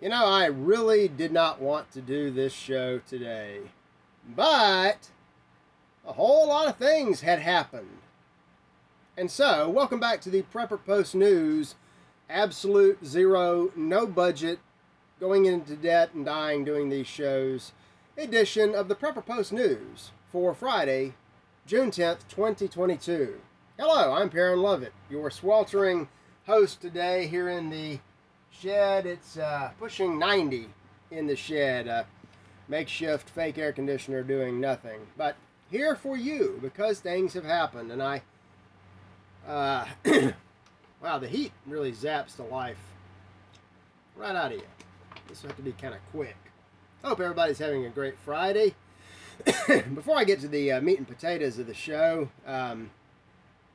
You know, I really did not want to do this show today, but a whole lot of things had happened. And so, welcome back to the Prepper Post News absolute zero, no budget, going into debt and dying doing these shows edition of the Prepper Post News for Friday, June 10th, 2022. Hello, I'm Perrin Lovett, your sweltering host today here in the shed. It's uh, pushing 90 in the shed. Uh, makeshift fake air conditioner doing nothing. But here for you because things have happened and I. Uh, wow, the heat really zaps the life right out of you. This will have to be kind of quick. Hope everybody's having a great Friday. Before I get to the uh, meat and potatoes of the show, um,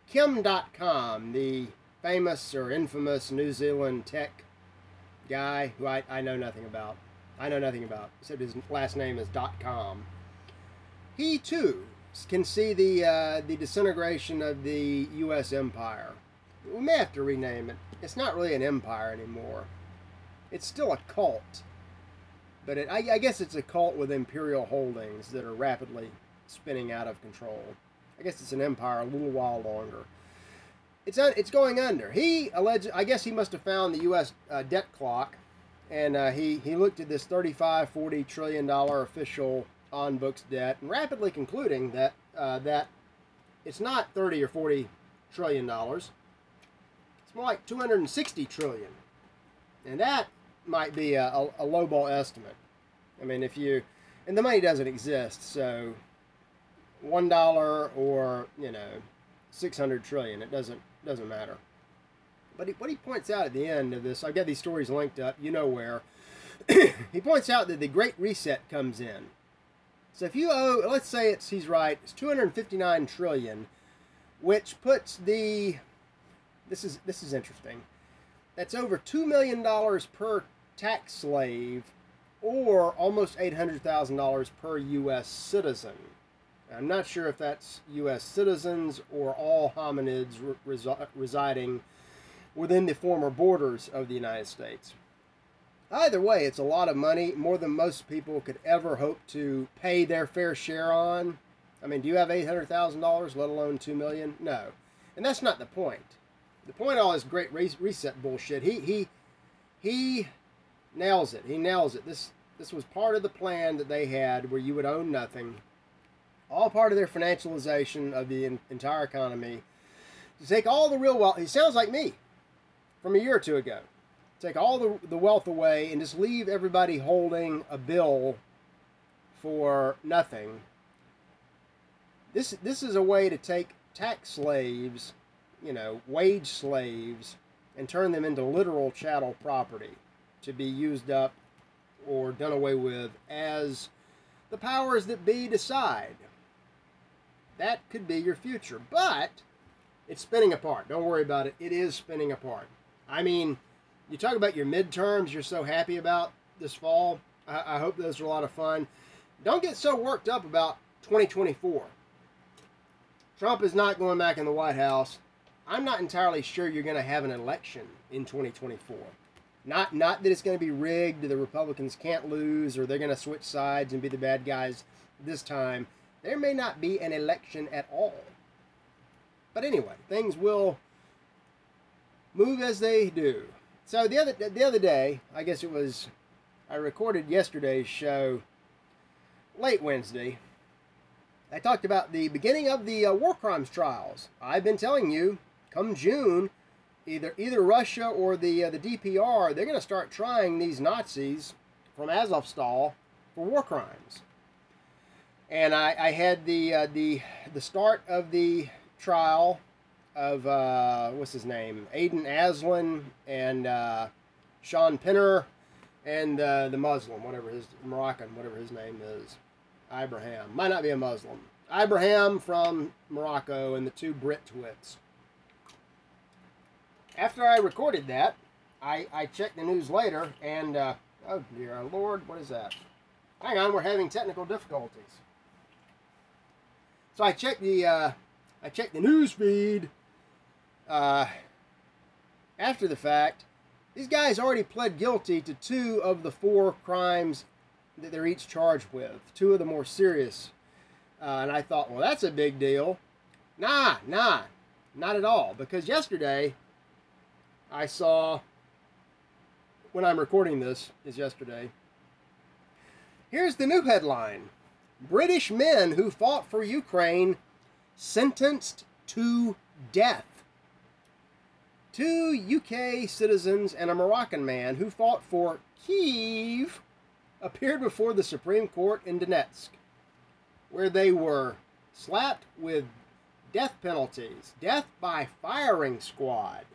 Kim Dotcom, the famous or infamous New Zealand tech guy who I, I know nothing about. I know nothing about, except his last name is dot .com. He too can see the uh, the disintegration of the U.S. empire. We may have to rename it. It's not really an empire anymore. It's still a cult, but it, I, I guess it's a cult with imperial holdings that are rapidly spinning out of control. I guess it's an empire a little while longer it's it's going under. He alleged, I guess he must have found the U.S. Uh, debt clock, and uh, he he looked at this 35, 40 trillion dollar official on books debt, and rapidly concluding that uh, that it's not 30 or 40 trillion dollars. It's more like 260 trillion, and that might be a, a, a lowball estimate. I mean, if you and the money doesn't exist, so one dollar or you know 600 trillion, it doesn't doesn't matter. But he, what he points out at the end of this, I've got these stories linked up, you know where. he points out that the Great Reset comes in. So if you owe, let's say it's he's right, it's 259 trillion, which puts the this is this is interesting. That's over two million dollars per tax slave, or almost eight hundred thousand dollars per U.S. citizen. I'm not sure if that's U.S. citizens or all hominids resi- residing within the former borders of the United States. Either way, it's a lot of money, more than most people could ever hope to pay their fair share on. I mean, do you have $800,000, let alone 2 million? No. And that's not the point. The point all this great reset bullshit, he, he, he nails it. He nails it. This, this was part of the plan that they had where you would own nothing all part of their financialization of the entire economy. To take all the real wealth, he sounds like me from a year or two ago. Take all the, the wealth away and just leave everybody holding a bill for nothing. This, this is a way to take tax slaves, you know, wage slaves, and turn them into literal chattel property to be used up or done away with as the powers that be decide. That could be your future. But it's spinning apart. Don't worry about it. It is spinning apart. I mean, you talk about your midterms you're so happy about this fall. I, I hope those are a lot of fun. Don't get so worked up about 2024. Trump is not going back in the White House. I'm not entirely sure you're going to have an election in 2024. Not not that it's going to be rigged, the Republicans can't lose, or they're going to switch sides and be the bad guys this time there may not be an election at all. But anyway, things will move as they do. So the other the other day, I guess it was I recorded yesterday's show late Wednesday. I talked about the beginning of the uh, war crimes trials. I've been telling you, come June, either either Russia or the uh, the DPR, they're going to start trying these Nazis from Azovstal for war crimes and I, I had the uh, the the start of the trial of uh, what's his name, Aiden Aslin and uh, Shaun Pinner, and uh, the Muslim, whatever his Moroccan, whatever his name is, Ibrahim. Might not be a Muslim. Ibrahim from Morocco and the two Brit twits. After I recorded that, I, I checked the news later and, uh, oh dear Lord, what is that? Hang on, we're having technical difficulties. So I checked the uh, I checked the news feed uh, after the fact, These guys already pled guilty to two of the four crimes that they're each charged with, two of the more serious. Uh, and I thought, well, that's a big deal. Nah, nah, not at all. Because yesterday, I saw, when I'm recording this, is yesterday. Here's the new headline British men who fought for Ukraine sentenced to death. Two UK citizens and a Moroccan man who fought for Kiev appeared before the Supreme Court in Donetsk, where they were slapped with death penalties, death by firing squad,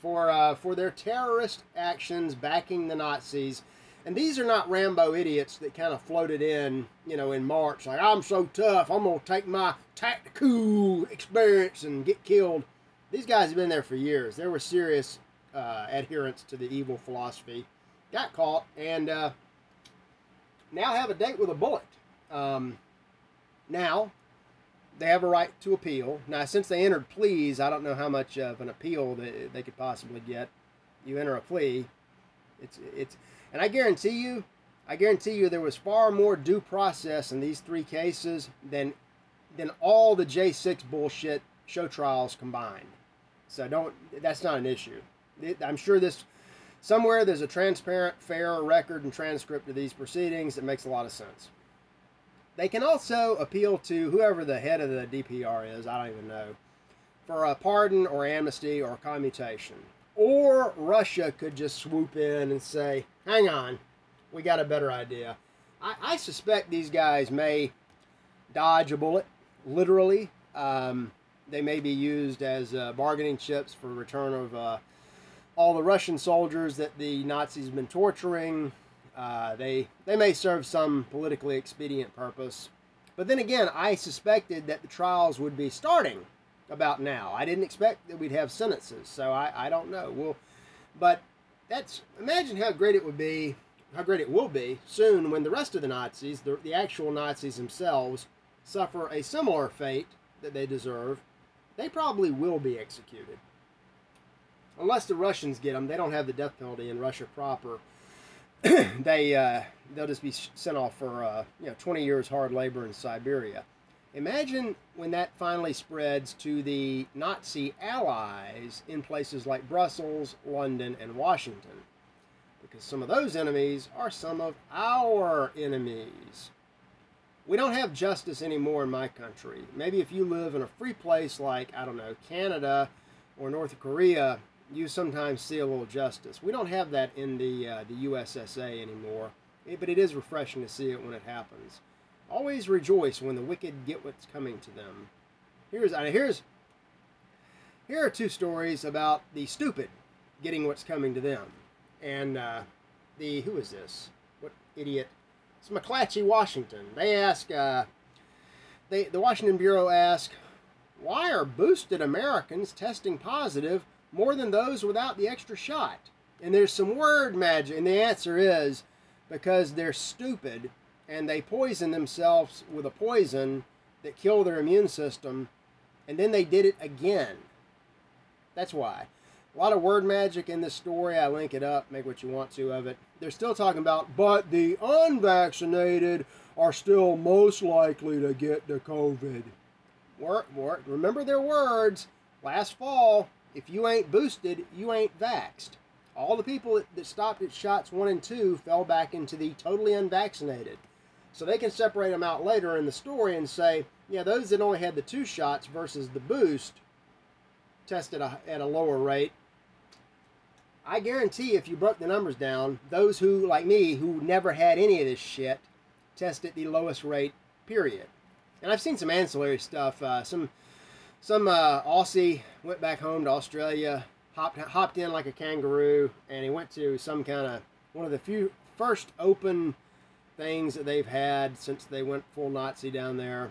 for uh, for their terrorist actions backing the Nazis. And these are not Rambo idiots that kind of floated in, you know, in March, like I'm so tough, I'm gonna take my tactical experience and get killed these guys have been there for years. They were serious uh, adherents to the evil philosophy. Got caught and uh, now have a date with a bullet. Um, now they have a right to appeal. Now, since they entered pleas, I don't know how much of an appeal they, they could possibly get. You enter a plea, it's it's, and I guarantee you, I guarantee you, there was far more due process in these three cases than than all the J6 bullshit show trials combined. So don't. That's not an issue. I'm sure this somewhere there's a transparent, fair record and transcript of these proceedings that makes a lot of sense. They can also appeal to whoever the head of the DPR is. I don't even know for a pardon or amnesty or commutation. Or Russia could just swoop in and say, "Hang on, we got a better idea." I, I suspect these guys may dodge a bullet, literally. Um, they may be used as uh, bargaining chips for return of uh, all the Russian soldiers that the Nazis have been torturing. Uh, they they may serve some politically expedient purpose. But then again, I suspected that the trials would be starting about now. I didn't expect that we'd have sentences, so I, I don't know. Well, but that's imagine how great it would be, how great it will be soon when the rest of the Nazis, the, the actual Nazis themselves, suffer a similar fate that they deserve they probably will be executed. Unless the Russians get them, they don't have the death penalty in Russia proper. they uh, they'll just be sent off for uh, you know 20 years hard labor in Siberia. Imagine when that finally spreads to the Nazi allies in places like Brussels, London, and Washington, because some of those enemies are some of our enemies we don't have justice anymore in my country. Maybe if you live in a free place like, I don't know, Canada or North Korea, you sometimes see a little justice. We don't have that in the, uh, the USSA anymore, but it is refreshing to see it when it happens. Always rejoice when the wicked get what's coming to them. Here's, here's, here are two stories about the stupid getting what's coming to them. And uh, the, who is this? What idiot it's McClatchy, Washington. They ask, uh, they, the Washington Bureau asked, why are boosted Americans testing positive more than those without the extra shot? And there's some word magic, and the answer is because they're stupid and they poison themselves with a poison that kill their immune system, and then they did it again. That's why. A lot of word magic in this story. I link it up, make what you want to of it. They're still talking about, but the unvaccinated are still most likely to get the COVID. Work, work. remember their words last fall if you ain't boosted, you ain't vaxed. All the people that stopped at shots one and two fell back into the totally unvaccinated. So they can separate them out later in the story and say, yeah, those that only had the two shots versus the boost tested at a lower rate I guarantee if you broke the numbers down, those who, like me, who never had any of this shit, test at the lowest rate, period. And I've seen some ancillary stuff. Uh, some some uh, Aussie went back home to Australia, hopped hopped in like a kangaroo, and he went to some kind of one of the few first open things that they've had since they went full Nazi down there.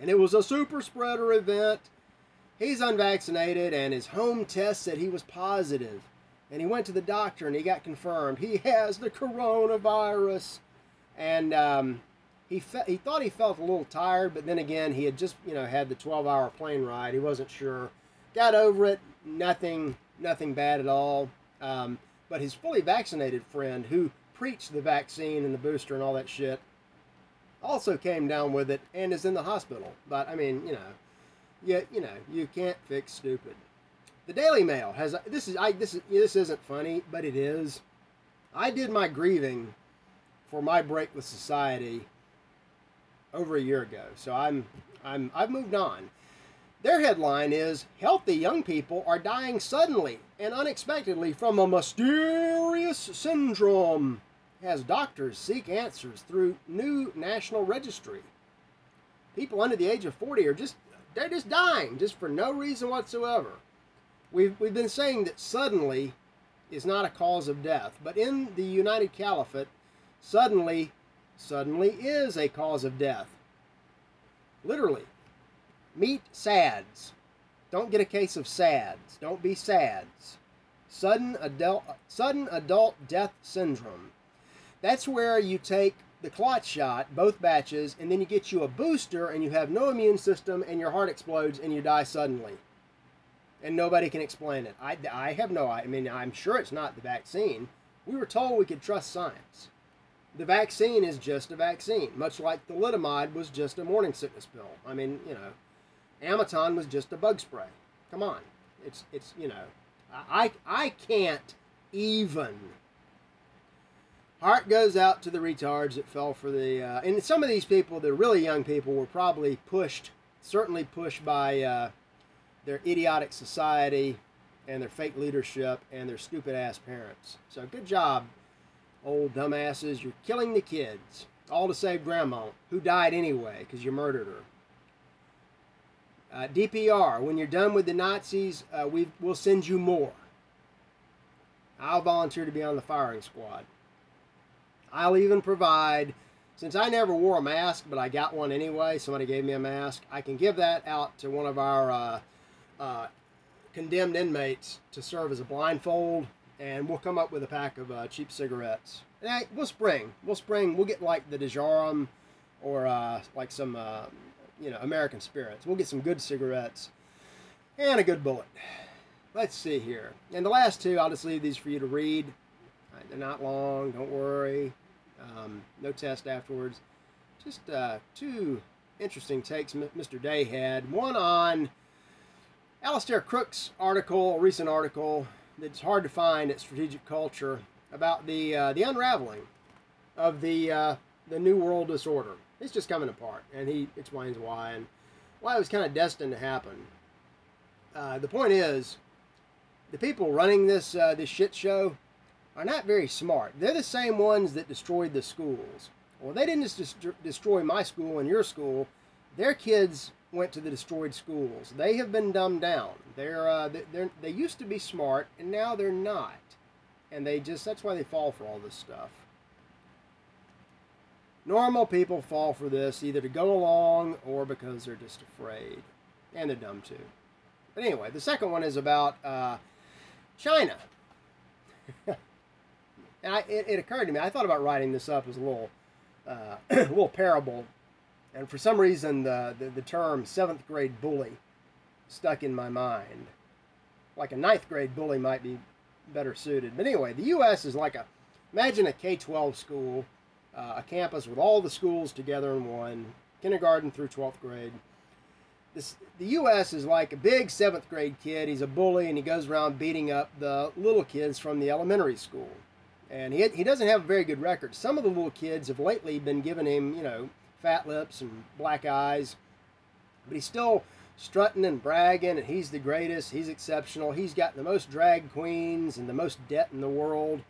And it was a super spreader event. He's unvaccinated, and his home test said he was positive. and he went to the doctor and he got confirmed he has the coronavirus and um, he fe- he thought he felt a little tired but then again he had just you know had the 12 hour plane ride he wasn't sure got over it nothing nothing bad at all Um, but his fully vaccinated friend, who preached the vaccine and the booster and all that shit, also came down with it and is in the hospital. But I mean, you know, you, you know, you can't fix stupid. The Daily Mail has this is I this is this isn't funny, but it is. I did my grieving for my break with society over a year ago, so I'm I'm I've moved on. Their headline is Healthy young people are dying suddenly and unexpectedly from a mysterious syndrome as doctors seek answers through new national registry. People under the age of 40 are just they're just dying just for no reason whatsoever. We've, we've been saying that suddenly is not a cause of death, but in the United Caliphate, suddenly, suddenly is a cause of death. Literally. Meet SADS. Don't get a case of SADS. Don't be SADS. Sudden adult, sudden adult death syndrome. That's where you take the clot shot, both batches, and then you get you a booster and you have no immune system and your heart explodes and you die suddenly and nobody can explain it. I, I have no I mean I'm sure it's not the vaccine. We were told we could trust science. The vaccine is just a vaccine, much like thalidomide was just a morning sickness pill. I mean, you know, Amaton was just a bug spray. Come on, it's it's you know, I I can't even. Heart goes out to the retards that fell for the, uh, and some of these people, the really young people, were probably pushed, certainly pushed by. Uh, their idiotic society and their fake leadership and their stupid ass parents. So good job, old dumbasses. You're killing the kids, all to save grandma, who died anyway because you murdered her. Uh, DPR, when you're done with the Nazis, uh, we will send you more. I'll volunteer to be on the firing squad. I'll even provide, since I never wore a mask, but I got one anyway, somebody gave me a mask, I can give that out to one of our uh, uh, condemned inmates to serve as a blindfold, and we'll come up with a pack of uh, cheap cigarettes. And we'll spring. We'll spring. We'll get like the Djarum or uh, like some, uh, you know, American spirits. We'll get some good cigarettes and a good bullet. Let's see here. And the last two, I'll just leave these for you to read. They're not long. Don't worry. Um, no test afterwards. Just uh, two interesting takes Mr. Day had. One on Alastair Crooke's article, recent article that's hard to find at Strategic Culture about the uh, the unraveling of the uh, the New World Disorder. It's just coming apart, and he explains why and why it was kind of destined to happen. Uh, the point is, the people running this uh, this shit show are not very smart. They're the same ones that destroyed the schools. Well, they didn't just destroy my school and your school. Their kids went to the destroyed schools. They have been dumbed down. They're, uh, they're they used to be smart, and now they're not. And they just that's why they fall for all this stuff. Normal people fall for this either to go along or because they're just afraid, and they're dumb too. But anyway, the second one is about uh, China. and I, it, it, occurred to me. I thought about writing this up as a little, uh, a little parable and for some reason, the, the, the term seventh grade bully stuck in my mind. Like a ninth grade bully might be better suited. But anyway, the U.S. is like a imagine a K 12 school, uh, a campus with all the schools together in one, kindergarten through 12th grade. This, the U.S. is like a big seventh grade kid. He's a bully and he goes around beating up the little kids from the elementary school. And he, he doesn't have a very good record. Some of the little kids have lately been giving him, you know, fat lips and black eyes. But he's still strutting and bragging, and he's the greatest. He's exceptional. He's got the most drag queens and the most debt in the world.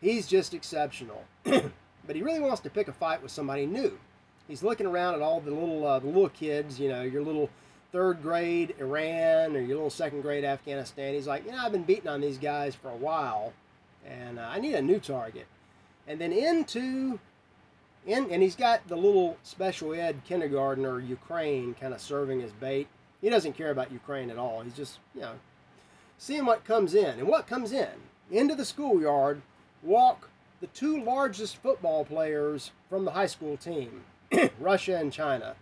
He's just exceptional. but he really wants to pick a fight with somebody new. He's looking around at all the little uh, the little kids, you know, your little third grade Iran or your little second grade Afghanistan. He's like, you know, I've been beating on these guys for a while, and uh, I need a new target. And then into and, and he's got the little special ed kindergartner Ukraine kind of serving as bait. He doesn't care about Ukraine at all. He's just, you know, seeing what comes in. And what comes in? Into the schoolyard walk the two largest football players from the high school team, Russia and China.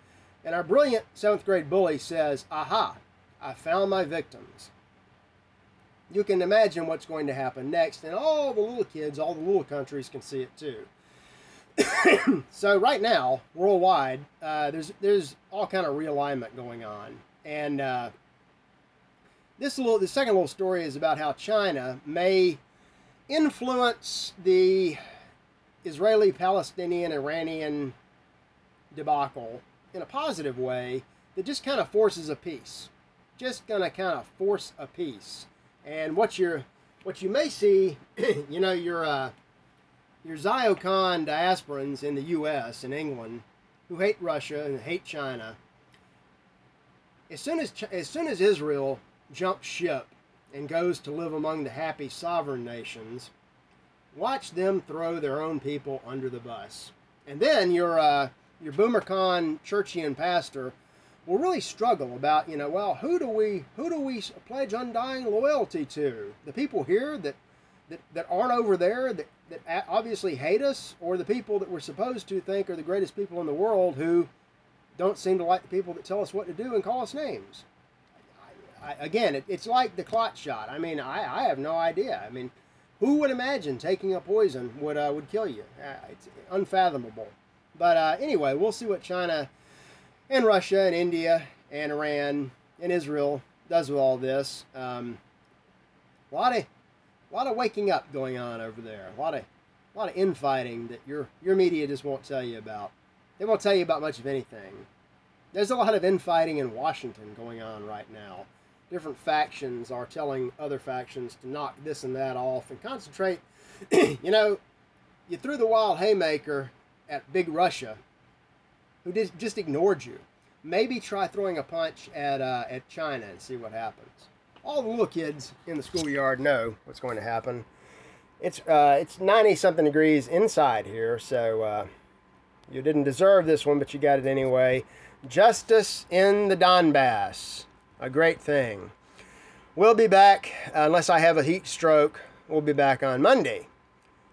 And our brilliant seventh grade bully says, Aha, I found my victims. You can imagine what's going to happen next, and all the little kids, all the little countries can see it too. so right now, worldwide, uh, there's there's all kind of realignment going on, and uh, this little the second little story is about how China may influence the Israeli, Palestinian, Iranian debacle in a positive way that just kind of forces a peace. Just gonna kind of force a peace. And what you're what you may see, you know, your uh, your Zyocon diasporans in the U.S. and England who hate Russia and hate China. As soon as as soon as Israel jumps ship and goes to live among the happy sovereign nations, watch them throw their own people under the bus. And then your uh, your boomercon churchian pastor will really struggle about you know well who do we who do we pledge undying loyalty to? The people here that that, that aren't over there that, that obviously hate us or the people that we're supposed to think are the greatest people in the world who don't seem to like the people that tell us what to do and call us names? I, again it, it's like the clot shot. I mean I, I have no idea. I mean who would imagine taking a poison would uh, would kill you? Uh, it's unfathomable. But uh, anyway we'll see what china and Russia and India and Iran and Israel does with all this. Um, a lot of a lot of waking up going on over there. A lot of a lot of infighting that your your media just won't tell you about. They won't tell you about much of anything. There's a lot of infighting in Washington going on right now. Different factions are telling other factions to knock this and that off and concentrate. you know, you threw the wild haymaker at Big Russia who just, ignored you. Maybe try throwing a punch at, uh, at China and see what happens. All the little kids in the schoolyard know what's going to happen. It's, uh, it's 90 something degrees inside here, so uh, you didn't deserve this one, but you got it anyway. Justice in the Donbass. A great thing. We'll be back, unless I have a heat stroke, we'll be back on Monday.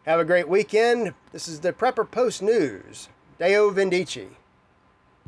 Have a great weekend. This is the Prepper Post News. Deo Vindice.